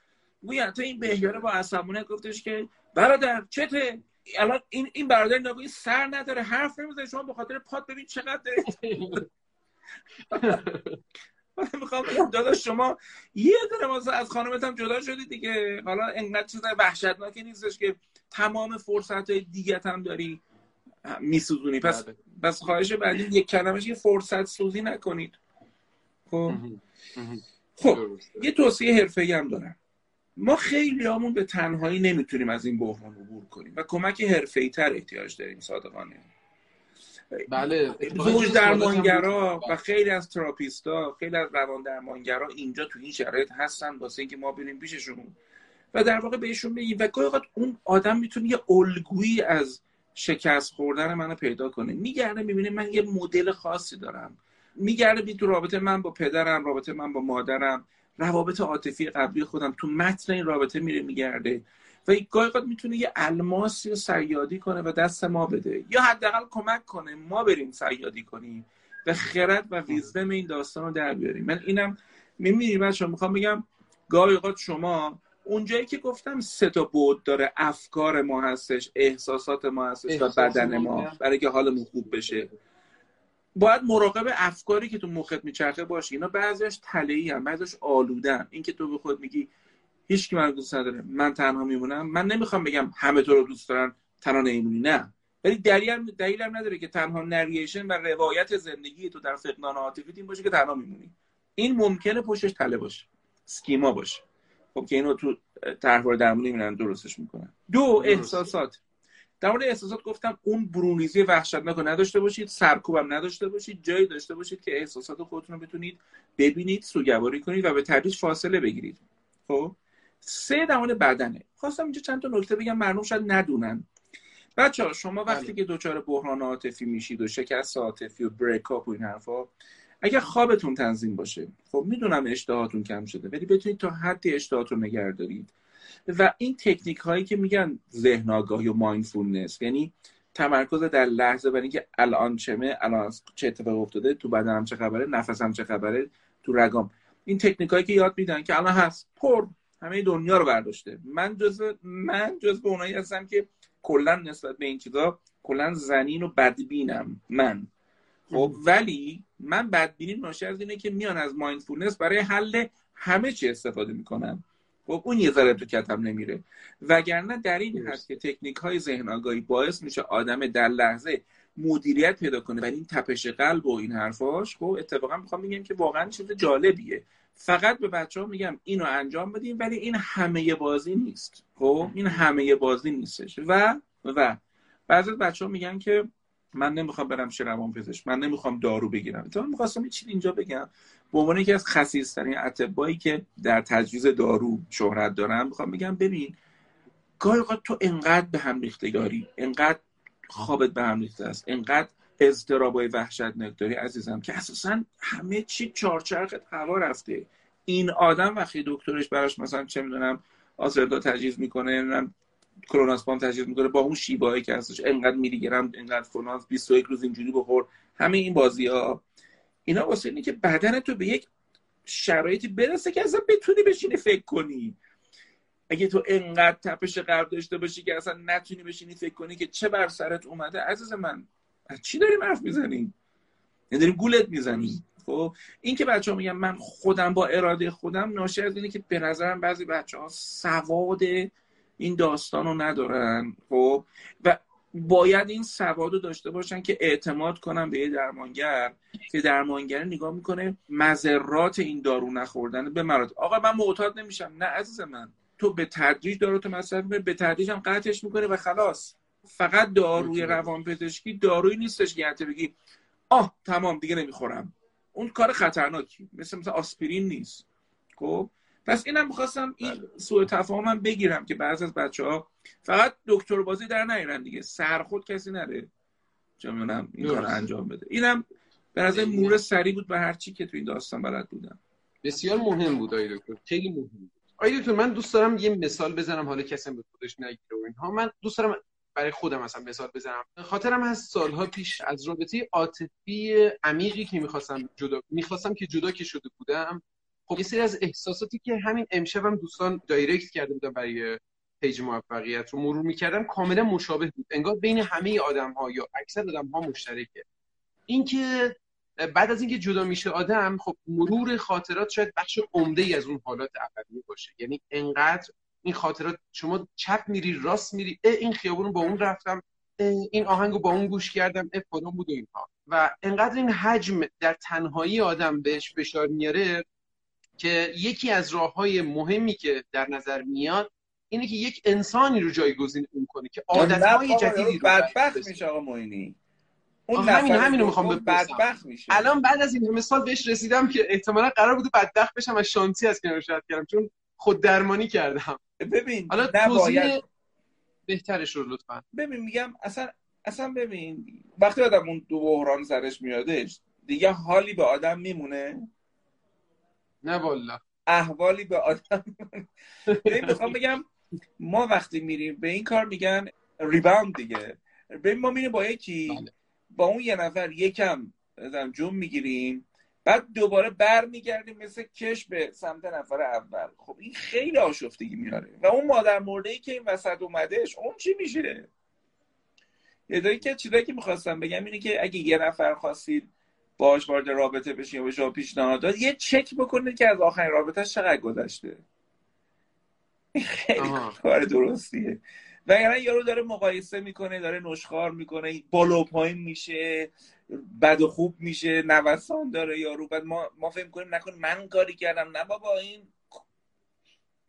Speaker 2: گویا تو این بهیاره با عصبانیت گفتش که برادر چته؟ الان این این برادر این سر نداره حرف نمی‌زنه شما به خاطر پات ببین چقدر [laughs] [laughs] من می‌خوام بگم داداش شما یه دونه واسه از خانومت هم جدا شدی دیگه. حالا انقدر چیز وحشتناکی نیستش که تمام فرصت های دیگه هم داری میسوزونی. پس
Speaker 3: بله.
Speaker 2: پس خواهش بعدی یک کلمش یه فرصت سوزی نکنید. خب. خب. یه توصیه حرفه‌ای هم دارم. ما خیلی همون به تنهایی نمی‌تونیم از این بحران عبور کنیم و کمک حرفه‌ای تر احتیاج داریم صادقانه.
Speaker 3: بله
Speaker 2: زوج درمانگرا و خیلی از تراپیستا خیلی از روان درمانگرا اینجا تو این شرایط هستن واسه اینکه ما بریم پیششون و در واقع بهشون بگیم و گاهی اوقات اون آدم می‌تونه یه الگویی از شکست خوردن منو پیدا کنه میگرده می‌بینه من یه مدل خاصی دارم میگرده بی تو رابطه من با پدرم رابطه من با مادرم روابط عاطفی قبلی خودم تو متن این رابطه میره میگرده و گاهی اوقات می‌تونه یه الماسی رو سیادی کنه و دست ما بده. یا حداقل کمک کنه ما بریم سیادی کنیم و خرد و ویزدم این داستان رو در بیاریم. من اینم می‌بینی بچه می‌خوام بگم گاهی اوقات شما اونجایی که گفتم سه تا بود داره افکار ما هستش احساسات ما هستش و بدن ما. برای که حالمون خوب بشه. باید مراقب افکاری که تو مخت میچرخه باشی. اینا بعضیش تلهی هم بعضیش آلودن این که تو به خود میگی هیچ کی من دوست نداره. من تنها میمونم. من نمی‌خوام بگم همه تو رو دوست دارن تنها نمیمونی. نه. ولی دلیل دلیل هم نداره که تنها نریشن و روایت زندگی تو در فقدان عاطفی این باشه که تنها میمونی. این ممکنه پشتش تله باشه. سکیما باشه. خب که اینو تو طرح درمانی میرن درستش می‌کنن. دو احساسات. در مورد احساسات گفتم اون برونریزی وحشتناک نداشته باشید سرکوبم نداشته باشید جایی داشته باشید که احساسات خودتون رو بتونید ببینید سوگواری کنید و به تدریج فاصله بگیرید. خب؟ سه مورد بدنه. خواستم اینجا چند تا نکته بگم مردم شاید ندونن. بچه ها شما وقتی بله. که دچار بحران عاطفی میشید و شکست عاطفی و بریک اپ و این حرفا اگر خوابتون تنظیم باشه خب می‌دونم اشتهاتون کم شده ولی بتونید تا حدی اشتهاتون نگه دارید. و این تکنیک هایی که میگن ذهن آگاهی و مایندفولنس یعنی تمرکز در لحظه برای اینکه الان چمه الان چه اتفاق افتاده تو بدنم چه خبره نفسم چه خبره تو رگام. این تکنیک هایی که یاد میدن که الان هست پر. همه دنیا رو برداشته. من جزء من جزء اونایی هستم که کلا نسبت به این چیزا کلا زنین و بدبینم. من. خب ولی من بدبینی ناشی از اینه که میان از مایندفولنس برای حل همه چی استفاده می‌کنن. خب اون یه ذره تو کتم نمیره. وگرنه در این هست که تکنیک های ذهن آگاهی باعث میشه آدم در لحظه مدیریت پیدا کنه و این تپش قلب و این حرفاش خب اتفاقا می‌خوام میگم که واقعا چیز جالبیه. فقط به بچه ها میگم اینو انجام بدیم ولی این همه بازی نیست. خب؟ این همه بازی نیستش. و و. بعضی بچه ها میگن که من نمی‌خوام برم روان پزشک من نمی‌خوام دارو بگیرم. تو می‌خواستم یه چیزی اینجا بگم. به عنوان یکی از خصیصترین اطبایی که در تجویز دارو شهرت دارن می‌خوام بگم ببین گاهی تو انقدر به هم ریختگاری انقدر خوابت به هم ریخته است انقدر اضطرابای وحشتناک عزیزم که اساسا همه چی چارچرخت هوا رفته. این آدم وقتی دکترش براش مثلا چه می‌دونم آزردا تجویز می‌کنه نمی‌دونم کلوناسپام تجویز می‌کنه با اون شیبایی که هستش انقدر میلی گرم انقدر فلان 21 روز اینجوری بخور. همه این بازی ها اینا واسه اینه که بدن تو به یک شرایطی برسه که اصلا بتونی بشینی فکر کنی. اگه تو انقدر تپش قلب داشته باشی که اصلا نتونی بشینی فکر کنی که چه بر سرت اومده عزیز من از چی داریم حرف می‌زنیم؟ یعنی داریم گولت می‌زنیم. خب این که بچه ها میگن من خودم با اراده خودم ناشی از اینه که به نظرم بعضی بچه ها سواد این داستان رو ندارن. خب و باید این سواد رو داشته باشن که اعتماد کنن به یه درمانگر که درمانگر نگاه می‌کنه مذرات این دارو نخوردن به مراد آقا من معتاد نمیشم. نه عزیز من. تو به تدریج دارو تو مصرف به تدریج هم قطعش می‌کنه و خلاص. فقط داروی روانپزشکی دارویی نیستش که بگی آه تمام دیگه نمی‌خورم. اون کار خطرناکی مثل مثل آسپرین نیست. خب؟ پس اینم می‌خواستم این بله. سوء تفاهم بگیرم که بعض از بچه ها فقط دکتر بازی در نیرن دیگه. سر خود کسی نره. چه این کار انجام بده. اینم به نظر مور سری بود به هر چی که تو این داستان بلد بودم.
Speaker 3: بسیار مهم بود آقای دکتر. خیلی مهم بود. آقای دکتر من دوست دارم یه مثال بزنم حالا کسی به خودش نگیره و اینها. من دوست دارم برای خودم مثلا مثال بزنم. خاطرم از سالها پیش از رابطه عاطفی عمیقی که می‌خواستم جدا می‌خواستم که جدا که شده بودم خب یه سری از احساساتی که همین امشبم دوستان دایرکت کرده بودن برای پیج موفقیت رو مرور می‌کردم کاملا مشابه بود. انگار بین همه آدم ها یا اکثر آدم ها مشترکه. اینکه بعد از اینکه جدا میشه آدم خب مرور خاطرات شاید بخش عمده ای از اون حالات اولیه باشه. یعنی انقدر این خاطرات شما چپ میری راست میری اه این خیابون با اون رفتم این آهنگو با اون گوش کردم اه کدوم بود اینها. و انقدر این حجم در تنهایی آدم بهش فشار میاره که یکی از راه های مهمی که در نظر میاد اینه که یک انسانی رو جایگزین اون کنه که عادت های جدیدی رو
Speaker 2: بدبخت میشه آقا موینی.
Speaker 3: اون همین همین رو می‌خوام بدبخت میشه. الان بعد از این مثال بهش رسیدم که احتمالا قرار بوده بدبخت بشم و شانسی از کنار کردم چون خود درمانی کردم.
Speaker 2: ببین
Speaker 3: حالا توضیح بهترش رو لطفا.
Speaker 2: ببین میگم اصلا اصلا ببین وقتی آدم اون دو بحران سرش میادش دیگه حالی به آدم میمونه؟
Speaker 3: نه والا
Speaker 2: احوالی به آدم می‌خوام بگم ما وقتی میریم به این کار میگن ریباوند دیگه. ببین ما میریم با یکی بله. با اون یه نفر یکم جون می‌گیریم. بعد دوباره برمیگردیم مثل کش به سمت نفر اول. خب این خیلی آشفتگی میاره. و اون مادر مرده ای که این وسط اومدهش اون چی میشه؟ یه که چیزایی که می‌خواستم بگم اینه که اگه یه نفر خواستید باش وارد رابطه بشین یا شما پیشنهاد داد یه چک بکنید که از آخرین رابطه چقدر گذشته. خیلی کار درستیه. و یارو داره مقایسه می‌کنه داره نشخار می‌کنه بالا پایین میشه. بد و خوب میشه نوسان داره یارو. بعد ما ما فهم کنیم نکن من کاری کردم. نه بابا این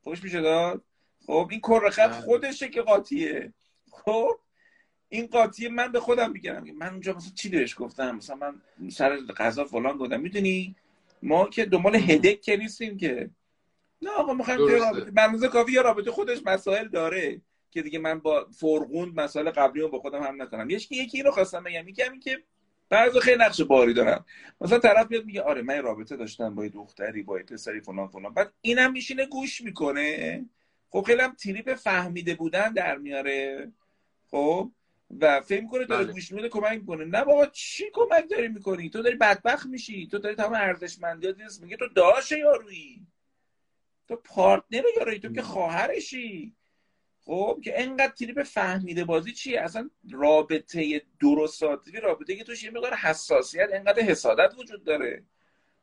Speaker 2: خوش میشه داد خب این کرخت بله. خودشه که قاطیه. خب این قاطیه من به خودم میگم. من اونجا مثلا چی بهش گفتم؟ مثلا من سر غذا فلان گفتم می‌دونی؟ ما که دنبال هدک که نیستیم که. نه آقا می‌خوایم رابطه کافی یا رابطه خودش مسائل داره که دیگه من با فرغوند مسائل قبلی رو با خودم هم نکنم. یکی یکی رو خواستم بگم. میگم که بعضی خیلی نقش باری دارن. مثلا طرف میاد میگه آره من رابطه داشتم با دختری با پسری فلان فلان. بعد اینم میشینه گوش می‌کنه. خب خیلی هم تریپ فهمیده بودن در میاره. خب و فکر می‌کنه داره بله. گوش میده کمک می‌کنه. نه بابا چی کمک داری می‌کنی؟ تو داری بدبخت میشی. تو داری تمام ارزشمندیات اینه میگه تو داش یارویی. تو پارتنر یارویی. تو که خواهرشی. خب که انقدر تریپ فهمیده بازی چیه؟ اصلا رابطه درست رابطه که توش یه مقدار حساسیت انقدر حسادت وجود داره.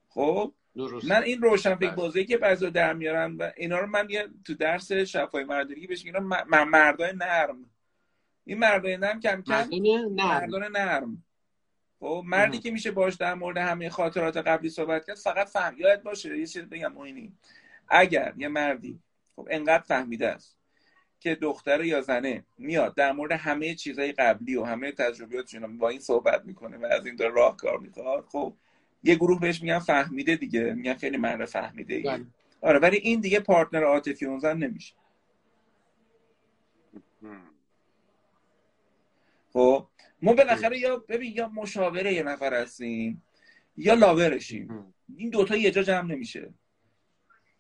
Speaker 2: خب؟ درست. من این روشن فکر بله. بازی که بعضی در میارن و اینا رو من تو درس شفای مردانی بهش اینا مردای نرم. این مردای نرم کم کم مردان نرم. خب؟ مردی که میشه باش در مورد همه خاطرات قبلی صحبت کرد فقط فهم یاد باشه یه چیز بگم اینی اگر یه مردی خب انقدر فهمیده است. که دختر یا زنه میاد در مورد همه چیزهای قبلی و همه تجربیاتشون با این صحبت می‌کنه و از این داره راه کار می‌خواد خب یه گروه بهش میگن فهمیده دیگه میگن خیلی مرد فهمیده ای. بله. آره ولی این دیگه پارتنر عاطفی اون زن نمیشه. خب ما بالاخره یا ببین یا مشاوره یه نفر هستیم یا لاورشیم. این دوتا یه جا جمع نمیشه.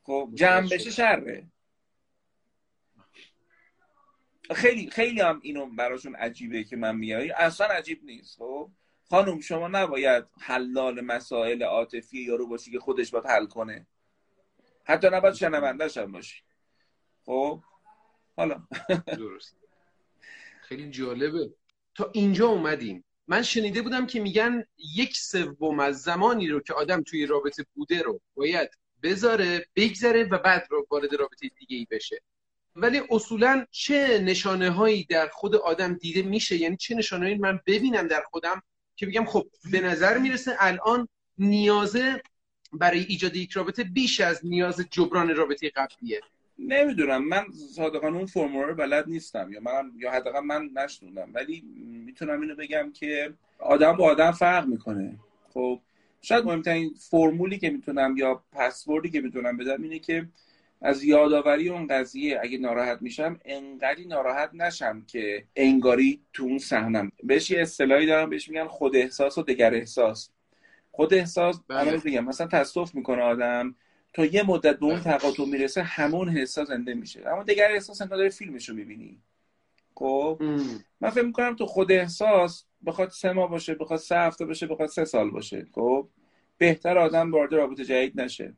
Speaker 2: خب جمع بشه شره. خیلی خیلی هم اینو براشون عجیبه که من میایی اصلا عجیب نیست خب؟ خانم شما نباید حلال مسائل عاطفی یارو باشی که خودش باید حل کنه. حتی نباید شنوندهش هم باشی. خب؟ حالا. [laughs]
Speaker 3: درست. خیلی جالبه. تا اینجا اومدیم. من شنیده بودم که میگن یک سوم از زمانی رو که آدم توی رابطه بوده رو باید بذاره بگذره و بعد رو وارد رابطه دیگه ای بشه. ولی اصولا چه نشانه هایی در خود آدم دیده میشه؟ یعنی چه نشانه هایی من ببینم در خودم که بگم خب به نظر می‌رسه الان نیازه برای ایجاد یک رابطه بیش از نیاز جبران رابطه قبلیه.
Speaker 2: نمی‌دونم. من صادقانه اون فرمول رو بلد نیستم. یا من یا حداقل من نشنوندم ولی می‌تونم اینو بگم که آدم با آدم فرق می‌کنه. خب شاید مهمترین فرمولی که می‌تونم یا پسوردی که می‌تونم بدم اینه که از یادآوری اون قضیه اگه ناراحت میشم انقدری ناراحت نشم که انگاری تو اون صحنم. بهش یه اصطلاحی دارم بهش میگن خود احساس و دگر احساس. خود احساس بله. بگم مثلا تصادف می‌کنه آدم تا یه مدت به اون بله. تقاطع می‌رسه همون حسا زنده میشه. اما دیگر احساس انگار داره فیلمش رو می‌بینی. خب؟ من فکر می‌کنم تو خود احساس بخواد سه ماه باشه بخواد سه هفته باشه بخواد سه سال باشه. خب؟ بهتر آدم وارد رابطه جدید نشه.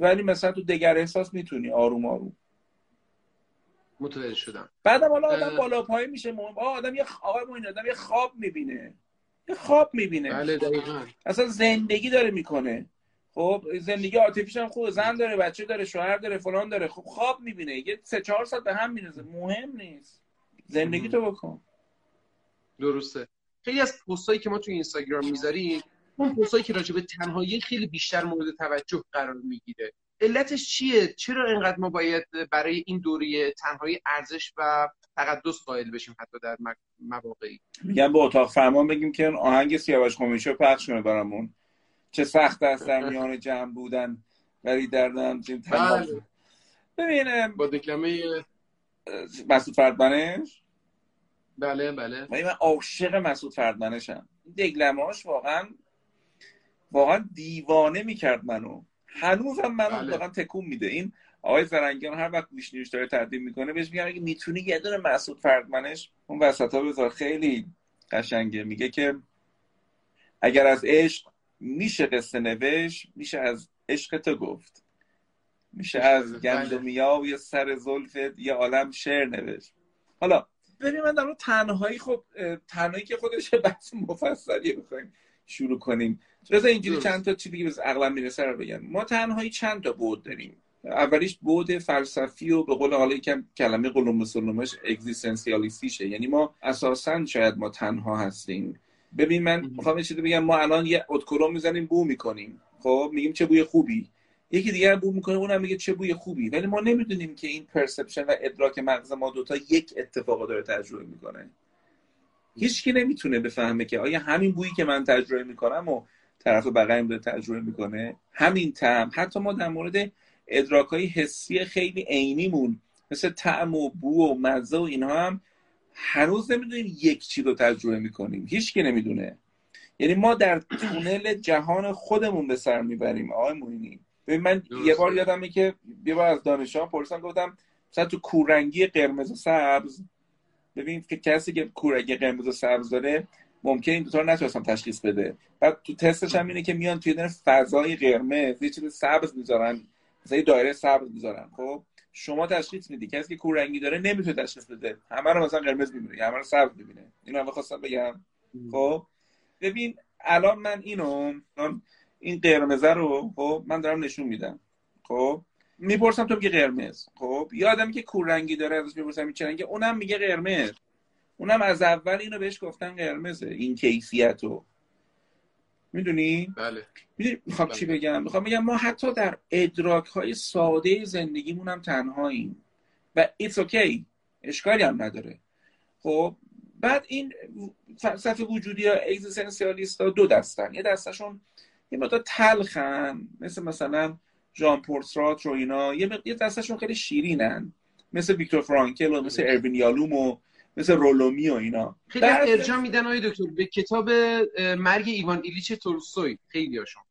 Speaker 2: ولی مثلا تو دگر احساس می‌تونی آروم آروم.
Speaker 3: متوجه شدم.
Speaker 2: بعدم حالا آدم بالا پای میشه مهم. آدم یه آقای آدم یه خواب می‌بینه. یه خواب می‌بینه.
Speaker 3: بله دقیقا.
Speaker 2: اصلا زندگی داره می‌کنه. خب زندگی عاطفیش هم خوبه. زن داره بچه داره شوهر داره فلان داره. خب خواب می‌بینه. یه سه چهار ساعت به هم می‌رسه مهم نیست. زندگی تو بکن.
Speaker 3: درسته. خیلی از پستایی که ما تو اینستاگرام می‌ذاریم اون پستایی که راجع به تنهایی خیلی بیشتر مورد توجه قرار می‌گیره. علتش چیه؟ چرا اینقدر ما باید برای این دوره تنهایی ارزش و تقدس قائل بشیم حتی در مواقعی؟
Speaker 2: میگم به اتاق فرمان بگیم که آهنگ سیاوش خمیشو پخش کنه برامون. چه سخت است در میان جمع بودن ولی در نم بله. ببینم
Speaker 3: با دکلمه
Speaker 2: مسعود فردمنش؟
Speaker 3: بله بله.
Speaker 2: من عاشق مسعود فردمنشم. دکلمهاش واقعا واقعا دیوانه می‌کرد منو. هنوزم منو بله. واقعا تکون میده. این آقای زرنگیان هر وقت گوش نیوش داره تقدیم می‌کنه بهش میگم اگه می‌تونی یه دونه مسعود فردمنش اون وسط ها بذار. خیلی قشنگه. میگه که اگر از عشق میشه قصه نوشت میشه از عشق تو گفت. میشه از بله. گندمیا و یه سر زلفت یه عالم شعر نوشت. حالا ببین من در تنهایی خب تنهایی که خودش بحث مفصلیه می‌خوایم. شروع کنیم. رضا اینجوری چند تا چیزی که عقلا می‌رسه رو بگم. ما تنهایی چند تا بود داریم. اولیش بود فلسفی و به قول حالا یکم کلمه قلوم سلومش اگزیستانسیالیستیشه یعنی ما اساسا شاید ما تنها هستیم. ببین من می‌خوام چیزی بگم. ما الان یه ادکلون می‌زنیم بو می‌کنیم. خب میگیم چه بوی خوبی. یکی دیگر بو می‌کنه اونم میگه چه بوی خوبی. ولی ما نمی‌دونیم که این پرسپشن و ادراک مغز ما دوتا یک اتفاق داره تجربه می‌کنه. هیچکی نمی‌تونه بفهمه که آیا همین بویی که من تجربه می‌کنم و طرف بغلم داره تجربه می‌کنه همین تم حتی ما در مورد ادراک های حسی خیلی عینیمون مثل طعم و بو و مزه و اینها هم هنوز نمی‌دونیم یک چی رو تجربه می‌کنیم. هیچکی نمی‌دونه. یعنی ما در تونل جهان خودمون به سر می‌بریم آقای موینی. ببین من یه بار یادمه که یه بار از دانشجویان پرسیدم گفتم مثلا تو کورنگی قرمز و سبز ببین که کسی که کورنگی قرمز و سبز داره ممکن این دوتا رو نتونستم تشخیص بده. بعد تو تستش هم اینه که میان توی فضای قرمز یه چیز سبز می‌ذارن مثلا دایره سبز می‌ذارن. خب شما تشخیص میدی. کسی که کورنگی داره نمی‌تونه تشخیص بده. همه رو مثلا قرمز می‌بینه همه رو سبز می‌بینه. اینو هم خواستم بگم. خب ببین الان من اینو این قرمزه رو خب من دارم نشون میدم. خب می‌پرسم تو میگه قرمز. خب یه آدمی که کورنگی داره ازش می‌پرسم چه رنگه اونم میگه قرمز. اونم از اول اینو بهش گفتن قرمزه این کیفیت رو می‌دونی؟
Speaker 3: بله.
Speaker 2: می‌خوام چی بله. بگم؟ می‌خوام بگم ما حتی در ادراک های ساده زندگیمون هم تنهاییم. و it's okay اشکالی هم نداره. خب بعد این فلسفه وجودی یا اگزیستانسیالیست ها دو دستن. یه دستشون یه مقدار تلخن. مثل مثلا ژان پل سارتر و اینا یه دستشون خیلی شیرینن. مثل ویکتور فرانکل و مثل اروین یالوم و مثل رولو می و اینا.
Speaker 3: خیلی ارجاع میدن آقای دکتر به کتاب مرگ ایوان ایلیچ تولستوی. خیلی هاشون.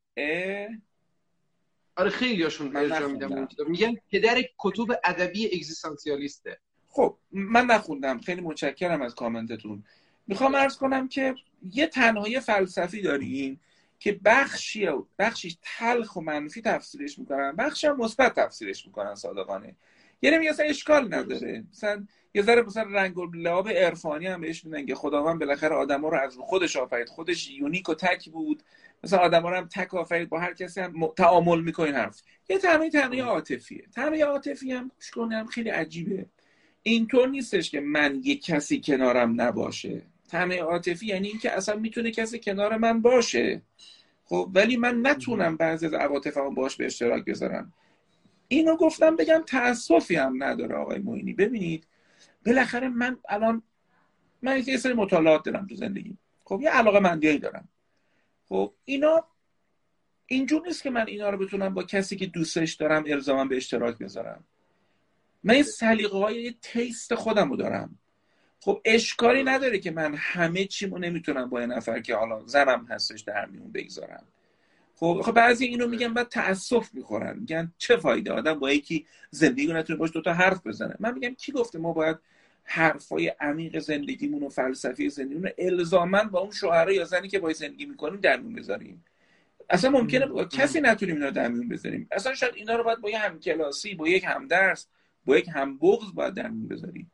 Speaker 3: آره خیلی هاشون ارجاع میدن میگن پدر کتب ادبی اگزیستانسیالیسته.
Speaker 2: خب من نخوندم. خیلی متشکرم از کامنتتون. می‌خوام عرض کنم که یه تنهایی فلسفی داریم که بخشی بخشی تلخ و منفی تفسیرش می‌کنن بخشی هم مثبت تفسیرش می‌کنن صادقانه. یعنی میگه اصلا اشکال نداره. مثلا یه ذره مثلا رنگ و لعاب عرفانی هم بهش میدن که خداوند بالاخره آدما رو از خودش آفرید. خودش یونیک و تک بود. مثلا آدما رو هم تک آفرید با هر کسی هم تعامل می‌کنین حرف. یه تنهایی تنهایی عاطفیه. تنهایی عاطفی هم هم خیلی عجیبه. اینطور نیستش که من یه کسی کنارم نباشه. تنهایی عاطفی یعنی اینکه اصلا می‌تونه کسی کنار من باشه. خب ولی من نتونم بعضی از عواطفمو باش به اشتراک بذارم. اینو گفتم بگم تاسفی هم نداره آقای موینی ببینید بالاخره من الان من یه سری مطالعات دارم تو زندگی. خب یه علاقه مندیایی دارم. خب اینا اینجور نیست که من اینا رو بتونم با کسی که دوستش دارم الزاما به اشتراک بذارم. من یه سلیقه های تیست خودم رو دارم. خب اشکالی نداره که من همه چیمو نمی‌تونم با یه نفر که حالا زنم هستش در میون بگذارم. خب خب بعضی اینو میگن بعد تاسف می‌خورن. میگن چه فایده آدم با یکی زندگی نتونه باش دوتا حرف بزنه. من میگم کی گفته ما باید حرفای عمیق زندگیمون و فلسفی زندگیمون الزاما با اون شوهره یا زنی که باید زندگی می‌کنیم درمون بذاریم؟ اصلا ممکنه با کسی نتونیم اینا درمون بذاریم. اصلا شاید اینا رو باید با یه همکلاسی با یک همدرس با یک همبغض باید درمون بذاریم.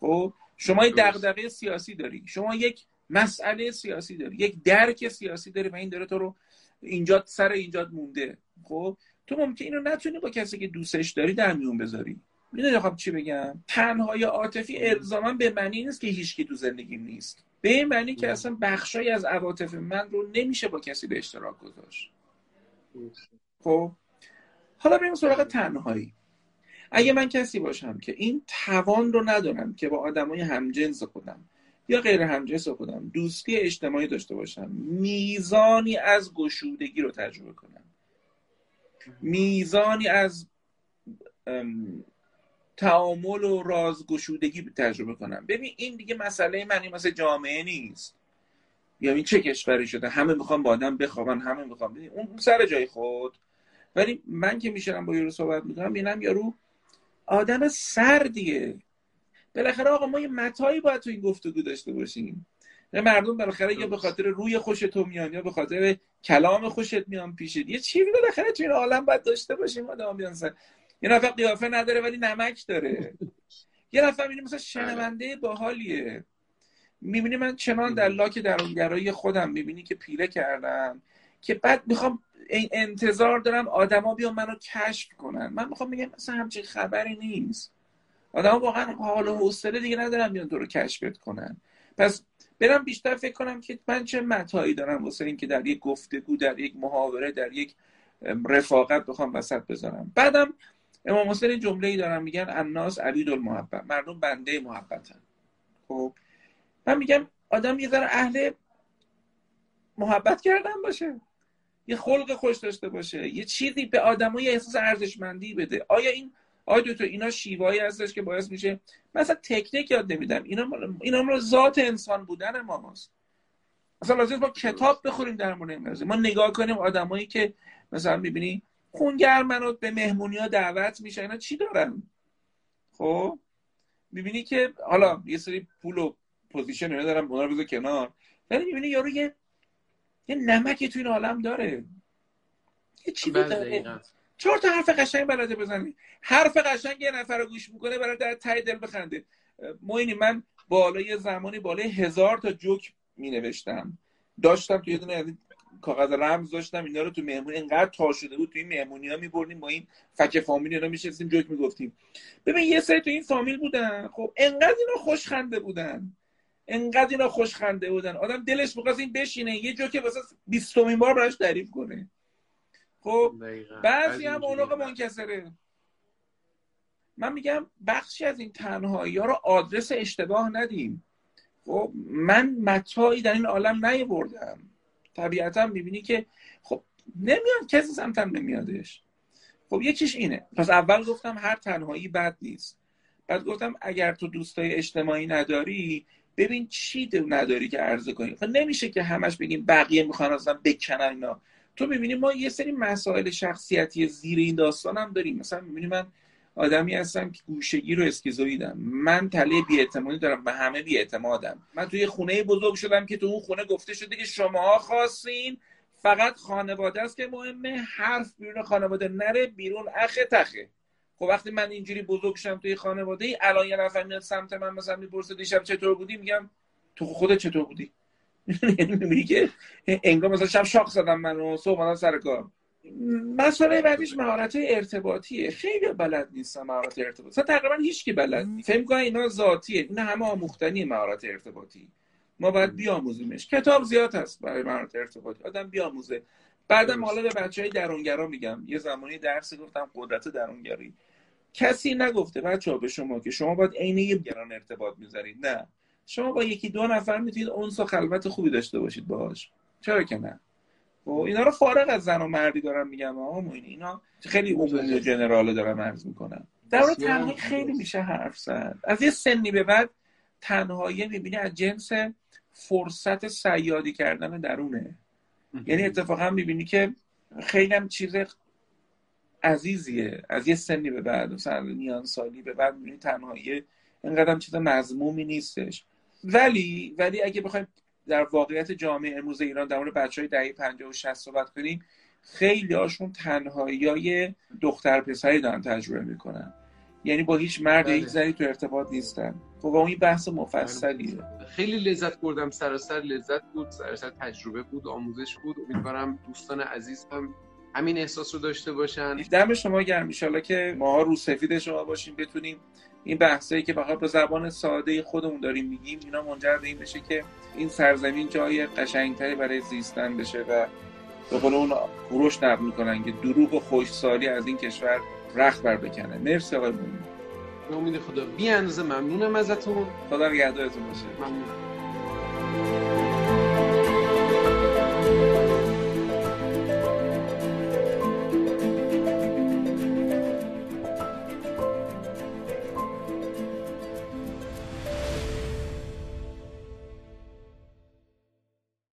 Speaker 2: خب؟ شما یک دغدغه سیاسی داری. شما یک مسئله سیاسی داری. یک درک سیاسی داری و این داره تو رو اینجا سر اینجا مونده. خب؟ تو ممکن اینو نتونی با کسی که دوستش داری در میون بذاری. می‌دونی خب چی بگم؟ تنهای عاطفی الزاما به معنی نیست که هیچکی تو زندگیم نیست. به این معنی که اصلا بخشایی از عواطف من رو نمیشه با کسی به اشتراک گذاشت. خب؟ حالا بریم سراغ تنهایی. اگه من کسی باشم که این توان رو ندارم که با آدمای همجنس خودم یا غیر همجنس خودم دوستی اجتماعی داشته باشم میزانی از گشودگی رو تجربه کنم. میزانی از تعامل و رازگشودگی تجربه کنم. ببین این دیگه مسئله من مثل جامعه نیست. یا این چه کشوری شده؟ همه می‌خوام با آدم بخوابن همه می‌خوام اون سر جای خود. ولی من که میشنم با یارو صحبت می‌کنم بینم یارو آدم سردیه. بالاخره آقا ما یه متایی باید تو این گفتگو داشته باشیم. مردم بالاخره یا به خاطر روی خوش تو میان یا به خاطر کلام خوشت میان پیشت یه چیزی بالاخره تو این عالم باید داشته باشیم آدم بیان یه نفر قیافه نداره ولی نمک داره. [laughs] یه نفر می‌بینی مثلا شنونده باحالیه. می‌بینی من چنان در لاک درونگرایی خودم می‌بینی که پیله کردم که بعد می‌خوام انتظار دارم آدما بیان منو کشف کنن. من می‌خوام بگم مثلا همچین خبری نیست. آدم واقعا حال و حوصله دیگه ندارم بیان تو رو کشفت کنن. پس برم بیشتر فکر کنم که من چه متایی دارم واسه اینکه در یک گفتگو در یک محاوره در یک رفاقت بخوام وسط بذارم. بعدم امام حسین جمله ای دارم میگن الناس عبید المحبت. مردم بنده محبتن. خب؟ من میگم آدم یه ذره اهل محبت کردن باشه. یه خلق خوش داشته باشه یه چیزی به آدمای احساس ارزشمندی بده. آیا این آیا تو اینا شیوایی هستش که باعث میشه؟ مثلا تکنیک یاد نمیدم. اینا اینا رو ذات انسان بودن ماست. مثلا لازم با کتاب بخوریم در مورد این ما نگاه کنیم آدمایی که مثلا می‌بینی خونگرمن و به مهمونی ها دعوت میشن اینا چی دارن؟ خب؟ می‌بینی که حالا یه سری پول و پوزیشن اینا دارن اونا رو کنار. ولی می‌بینی یارو یه یه نمکی تو این عالم داره. یه چی
Speaker 3: بله،
Speaker 2: داره چهار تا حرف قشنگ بلده بزنی حرف قشنگ یه نفر رو گوش می‌کنه برای در تای دل بخنده. موینی من بالای زمانی بالای هزار تا جوک می نوشتم داشتم تو یه دونه کاغذ رمز داشتم اینا رو تو مهمونی انقدر تا شده بود تو این مهمونی ها میبردیم با این فک فامیل اینا میشستیم جوک می‌گفتیم. ببین یه سری تو این فامیل بودن خب انقدر اینا خوشخنده بودن. انقدر اینا خوشخنده بودن. آدم دلش می‌خواست این بشینه. یه جوک واسه 20 بار براش تعریف کنه. خب بعضی هم اونوقع منکسره. من میگم بخشی از این تنهایی ها رو آدرس اشتباه ندیم. خب من متاعی در این عالم نیاوردم. طبیعتا می‌بینی که خب نمیاد کسی سمتم نمیادش. خب یکیش اینه. پس اول گفتم هر تنهایی بد نیست. بعد گفتم اگر تو دوستای اجتماعی نداری ببین چی نداری که عرضه کنی. خب نمیشه که همش بگیم بقیه می‌خوان اصلا بکنن اینا. تو می‌بینی ما یه سری مسائل شخصیتی زیر این داستان هم داریم. مثلا می‌بینی من آدمی هستم که گوشگی رو اسکیزویدم من تله بیاعتمادی دارم به همه بیاعتمادم. من توی خونه بزرگ شدم که تو اون خونه گفته شده که شماها خواستین. فقط خانواده است که مهمه. حرف بیرون خانواده. نره بیرون اخه تخه. خب وقتی من اینجوری بزرگ شدم توی خانواده ای الان یه نفر میاد سمت من مثلا می‌پرسه دیشب چطور بودی؟ میگم تو خودت چطور بودی؟ [laughs] میگه انگار مثلا شب شاخ زدم منو صبح سر کار. مسئله بعدیش مهارت ارتباطیه. خیلی بلد نیستم مهارت ارتباطی. تقریبا هیچ کی بلد نیست. فکر کنم اینا ذاتیه. اینا همه آموختنی مهارت ارتباطی. ما باید بیاموزیمش. کتاب زیاد هست برای مهارت ارتباطی. آدم بیاموزه. بعدم حالا به بچه های درونگرا میگم. یه زمانی درس گفتم قدرت درونگری. کسی نگفته بچه ها به شما که شما باید عین یه گران ارتباط می‌ذارید نه. شما با یکی دو نفر می‌تونید اونس و خلوت خوبی داشته باشید باهاش. چرا که نه؟ و خب، اینا رو فارغ از زن و مردی دارم میگم آقا اینا خیلی عمومی و جنراله دارم عرض می‌کنم در تنهایی خیلی میشه حرف زد. از یه سنی به بعد تنهایی می‌بینی از جنس فرصت سیادی کردن درونه. یعنی اتفاقا می‌بینی که خیلی هم چیز عزیزیه. از یه سنی به بعد مثلا میان سالی به بعد می‌بینی تنهایی اینقدر چیز مضمومی نیستش. ولی ولی اگه بخوایم در واقعیت جامعه امروز ایران در مورد بچه های دهه 50 و 60 صحبت کنیم خیلی هاشون تنهایی های دختر پسری دارن تجربه می‌کنن. یعنی با هیچ مرد بله. هیچ زنی تو ارتباط نیستن. خب اون بحث مفصلیه.
Speaker 3: خیلی لذت بردم. سراسر لذت بود. سراسر تجربه بود. آموزش بود. امیدوارم دوستان عزیز هم همین احساس رو داشته باشن.
Speaker 2: دم شما گرم. ان که ما رو سفید شما باشیم بتونیم این بحثایی که فقط به زبان ساده خودمون داریم میگیم اینا منجر به این بشه که این سرزمین جای قشنگتری برای زیستن بشه و به قول اون گروش نقل می‌کنن که دروغ و خوشسالی از این کشور رخت بر بکنه. مرسی آقای مومن.
Speaker 3: امید خدا. بی اندازه ممنونم ازتون.
Speaker 2: خدا نگهدارتون باشه. ممنون